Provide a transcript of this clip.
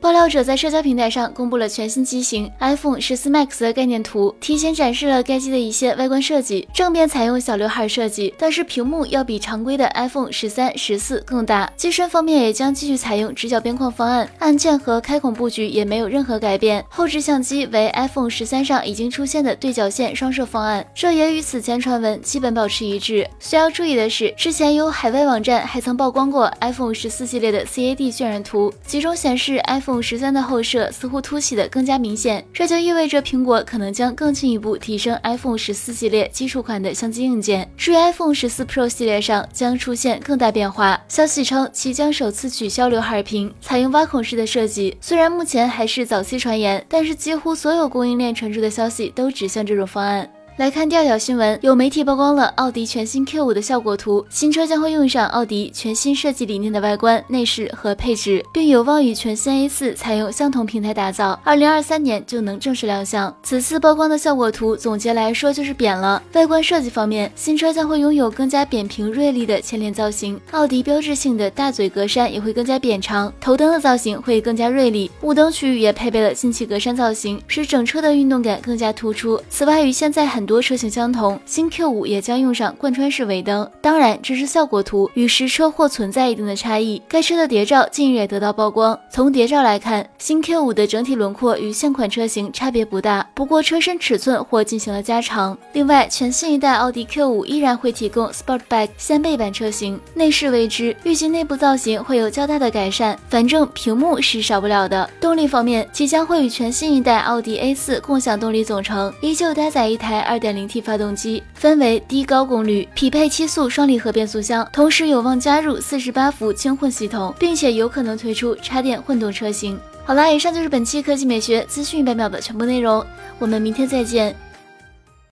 爆料者在社交平台上公布了全新机型 iPhone 十四 Max 的概念图，提前展示了该机的一些外观设计。正面采用小刘海设计，但是屏幕要比常规的 iPhone 十三、十四更大。机身方面也将继续采用直角边框方案，按键和开孔布局也没有任何改变。后置相机为 iPhone 十三上已经出现的对角线双摄方案，这也与此前传闻基本保持一致。需要注意的是，之前有海外网站还曾曝光过 iPhone 十四系列的 CAD 渲染图，其中显示 iPhone。iPhone 十三的后摄似乎凸起的更加明显，这就意味着苹果可能将更进一步提升 iPhone 十四系列基础款的相机硬件。至于 iPhone 十四 Pro 系列上将出现更大变化，消息称其将首次取消刘海屏，采用挖孔式的设计。虽然目前还是早期传言，但是几乎所有供应链传出的消息都指向这种方案。来看第二条新闻，有媒体曝光了奥迪全新 Q5 的效果图，新车将会用上奥迪全新设计理念的外观、内饰和配置，并有望与全新 A4 采用相同平台打造，二零二三年就能正式亮相。此次曝光的效果图，总结来说就是扁了。外观设计方面，新车将会拥有更加扁平锐利的前脸造型，奥迪标志性的大嘴格栅也会更加扁长，头灯的造型会更加锐利，雾灯区域也配备了进气格栅造型，使整车的运动感更加突出。此外，与现在很多多车型相同，新 Q5 也将用上贯穿式尾灯。当然，这是效果图，与实车或存在一定的差异。该车的谍照近日也得到曝光。从谍照来看，新 Q5 的整体轮廓与现款车型差别不大，不过车身尺寸或进行了加长。另外，全新一代奥迪 Q5 依然会提供 Sportback 掀背版车型，内饰未知，预计内部造型会有较大的改善。反正屏幕是少不了的。动力方面，即将会与全新一代奥迪 A4 共享动力总成，依旧搭载一台二 2.0T。发动机分为低高功率，匹配七速双离合变速箱，同时有望加入四十八伏轻混系统，并且有可能推出插电混动车型。好啦，以上就是本期科技美学资讯一百秒的全部内容，我们明天再见。